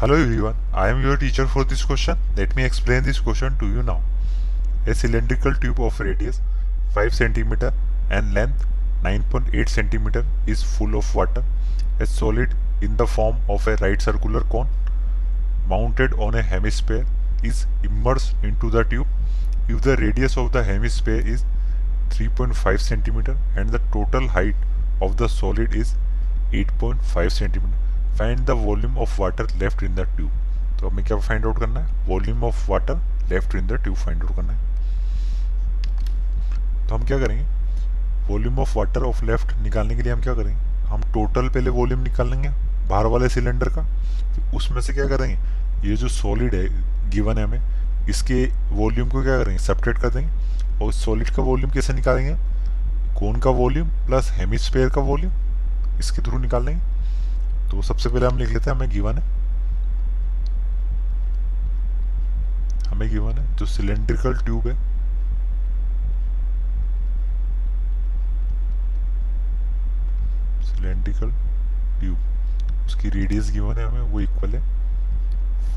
Hello everyone, I am your teacher for this question. Let me explain this question to you now. A cylindrical tube of radius 5 cm and length 9.8 cm is full of water. A solid in the form of a right circular cone mounted on a hemisphere is immersed into the tube if the radius of the hemisphere is 3.5 cm and the total height of the solid is 8.5 cm find the volume of water left in the tube तो हमें क्या find out करना है? Volume of water left in the tube find out करना है। तो हम क्या करेंगे? Volume of water of left निकालने के लिए हम क्या करेंगे? हम टोटल पहले वॉल्यूम निकाल लेंगे, बाहर वाले सिलेंडर का। तो उसमें से क्या करेंगे? ये जो सॉलिड है गिवन है हमें, इसके वॉल्यूम को क्या करेंगे? सेपरेट कर देंगे। और सॉलिड का वॉल्यूम कैसे निकालेंगे? कौन का वॉल्यूम प्लस हेमिस्फेयर का वॉल्यूम इसके थ्रू निकाल लेंगे। तो सबसे पहले हम लिख लेते हैं, हमें गिवन है। हमें गिवन है, जो सिलेंड्रिकल ट्यूब है। सिलेंड्रिकल ट्यूब उसकी रेडियस गिवन है हमें, वो इक्वल है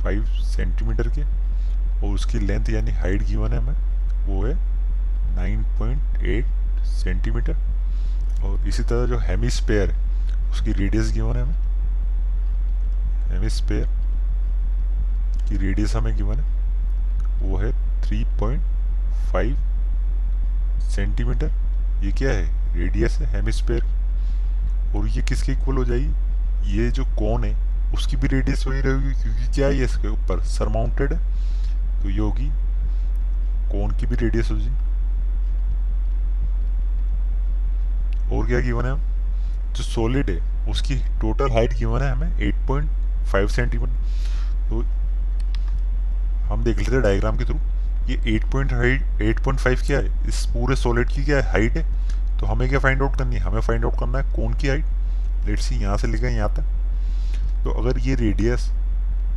फाइव सेंटीमीटर के। और उसकी लेंथ यानी हाइट गिवन है हमें, वो है नाइन पॉइंट एट सेंटीमीटर और इसी तरह जो हेमिस्पेयर है, उसकी रेडियस गिवन है हमें। हेमिस्फेयर की रेडियस हमें गिवन है, वो है 3.5 सेंटीमीटर ये क्या है? रेडियस है हेमिस्फेयर और ये किसके इक्वल हो जाएगी? ये जो कौन है, उसकी भी रेडियस वही रहेगी, क्योंकि क्या है इसके ऊपर? सरमाउंटेड है। तो ये होगी कौन की भी रेडियस हो जाएगी। और क्या गिवन है? जो सॉलिड है, उसकी टोटल हाइट गिवन है हमें फाइव सेंटीमीटर तो हम देख लेते हैं डायग्राम के थ्रू ये eight point height eight point five क्या है? इस पूरे सॉलिड की क्या है हाइट है? तो हमें क्या फाइंड आउट करनी है? हमें फाइंड आउट करना है कौन की हाइट लेट सी यहाँ से लेकर यहाँ तक। तो अगर ये रेडियस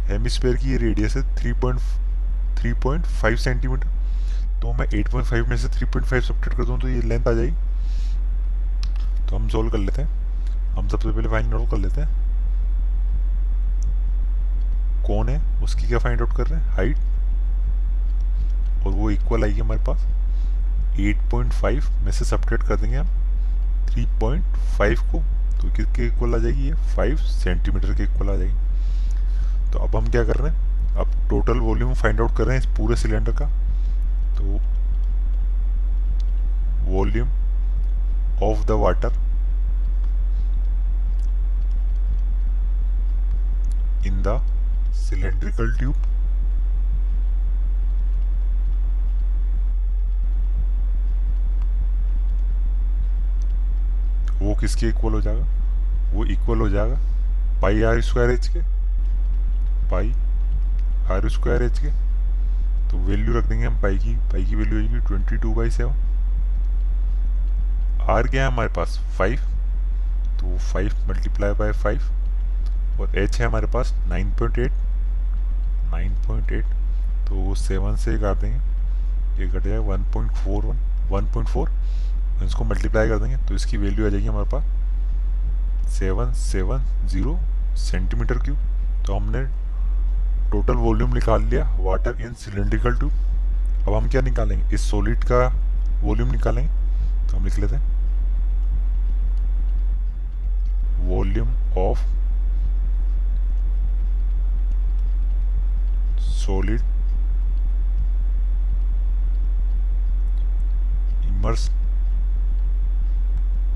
हेमिस्फेयर की ये रेडियस है three point three point five centimetre तो मैं एट पॉइंट फाइव में से थ्री पॉइंट फाइव सब्ट्रेट कर दूँ तो ये लेंथ आ जाएगी। तो हम सोल्व कर लेते हैं। हम सबसे पहले फाइंड आउट कर लेते हैं। कौन है, उसकी क्या फाइंड आउट कर रहे हैं? हाइट और वो इक्वल आएगी हमारे पास। 8.5 में से सब्ट्रेट कर देंगे हम। 3.5 को तो किसके इक्वल आ जाएगी ये? 5 सेंटीमीटर के इक्वल आ जाएगी। तो अब हम क्या कर रहे हैं? अब टोटल वॉल्यूम फाइंड आउट कर रहे हैं इस पूरे सिलेंडर का। तो volume of the water in the cylindrical tube. वो किसके इक्वल हो जाएगा? वो इक्वल हो जाएगा पाई आर स्क्वायर एच के। पाई आर स्क्वायर एच के। तो वैल्यू रख देंगे हम पाई की। पाई की वैल्यू होगी twenty two by seven R क्या है हमारे पास? फाइव तो फाइव मल्टीप्लाई बाय फाइव और एच है हमारे पास नाइन पॉइंट एट 9.8 तो सेवन से काट देंगे ये कट जाएगा one point four one one point four, इसको मल्टीप्लाई कर देंगे तो इसकी वैल्यू आ जाएगी हमारे पास seven seven zero centimetre cube तो हमने टोटल वॉल्यूम निकाल लिया वाटर इन सिलेंड्रिकल ट्यूब अब हम क्या निकालेंगे? इस सॉलिड का वॉल्यूम निकालेंगे तो हम लिख लेते हैं। Volume of solid, immersed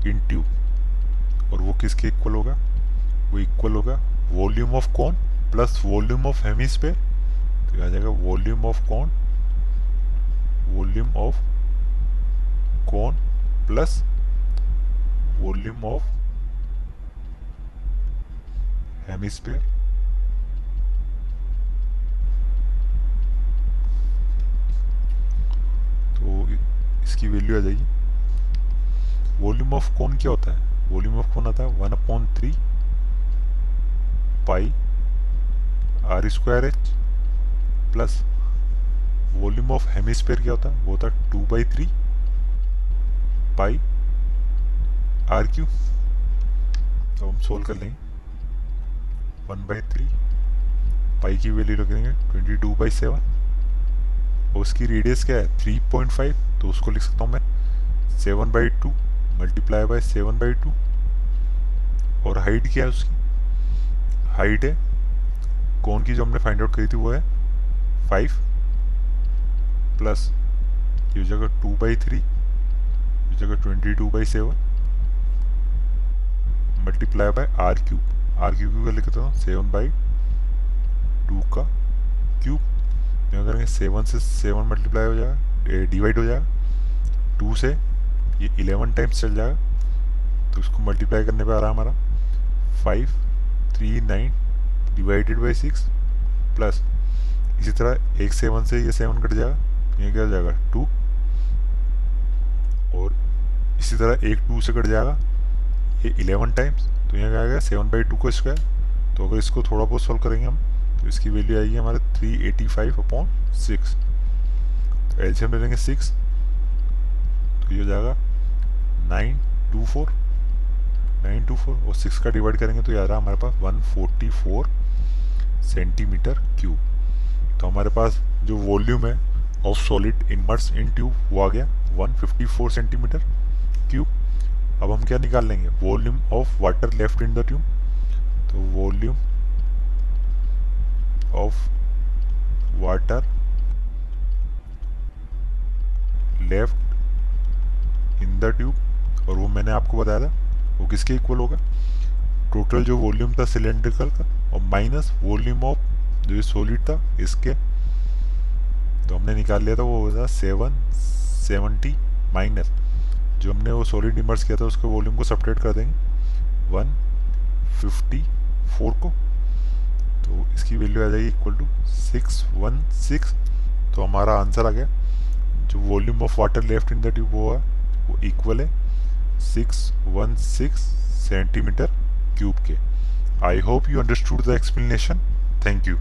in tube और वो किसके इक्वल होगा? वो इक्वल होगा volume of cone plus volume of hemisphere तो आ जाएगा volume of cone volume of cone plus volume of hemisphere इसकी वैल्यू आ जाएगी। वॉल्यूम ऑफ़ कौन क्या होता है? वॉल्यूम ऑफ़ कौन आता है one upon three pi R square H plus volume of hemisphere क्या होता है? वो होता है two by three pi R cube तो हम सोल्व कर लेंगे। वन बाई थ्री पाई की वैल्यू रख देंगे। ट्वेंटी टू बाई सेवन उसकी रेडियस क्या है? थ्री पॉइंट फाइव तो उसको लिख सकता हूँ मैं। Seven by two multiply by seven by two और हाइट क्या है उसकी? हाइट है, कौन की जो हमने फाइंड आउट करी थी वो है फाइव प्लस ये जगह टू बाई थ्री ये जगह twenty two by seven multiply by R cube R cube का लिखता हूँ सेवन बाई टू का क्यूब क्या करेंगे सेवन से सेवन मल्टीप्लाई हो जाएगा डिवाइड हो जाएगा टू से ये इलेवन टाइम्स चल जाएगा तो इसको मल्टीप्लाई करने पे आ रहा हमारा five three nine divided by six plus इसी तरह एक सेवन से ये सेवन कट जाएगा ये क्या हो जाएगा? टू और इसी तरह एक टू से कट जाएगा, ये इलेवन टाइम्स तो यहाँ क्या आएगा सेवन बाई टू का स्क्वायर तो अगर इसको थोड़ा बहुत सॉल्व करेंगे हम तो इसकी वैल्यू आएगी हमारे three eighty five upon six एल्शियम ले लेंगे सिक्स तो ये हो जाएगा nine two four nine two four और सिक्स का डिवाइड करेंगे तो ये आ रहा हमारे पास one forty four centimetre cube तो हमारे पास जो वॉल्यूम है of solid immerse in tube वो आ गया 154 सेंटीमीटर क्यूब अब हम क्या निकाल लेंगे? Volume of water left in the tube तो volume of water left in the tube और वो मैंने आपको बताया था, वो किसके इक्वल होगा? टोटल जो वॉल्यूम था सिलेंड्रिकल का, और माइनस वॉल्यूम ऑफ़ जो सॉलिड था, इसके तो हमने निकाल लिया था, वो होगा सेवन सेवेंटी माइनस जो हमने वो सॉलिड इमर्स किया था, उसके वॉल्यूम को सपरेट कर देंगे। वन फिफ्टी फोर को। तो इसकी वैल्यू आ जाएगी equal to six one six तो हमारा आंसर आ गया। जो volume of water left in the tube वो है, वो इक्वल है six one six centimetre cube के। I hope you understood the explanation thank you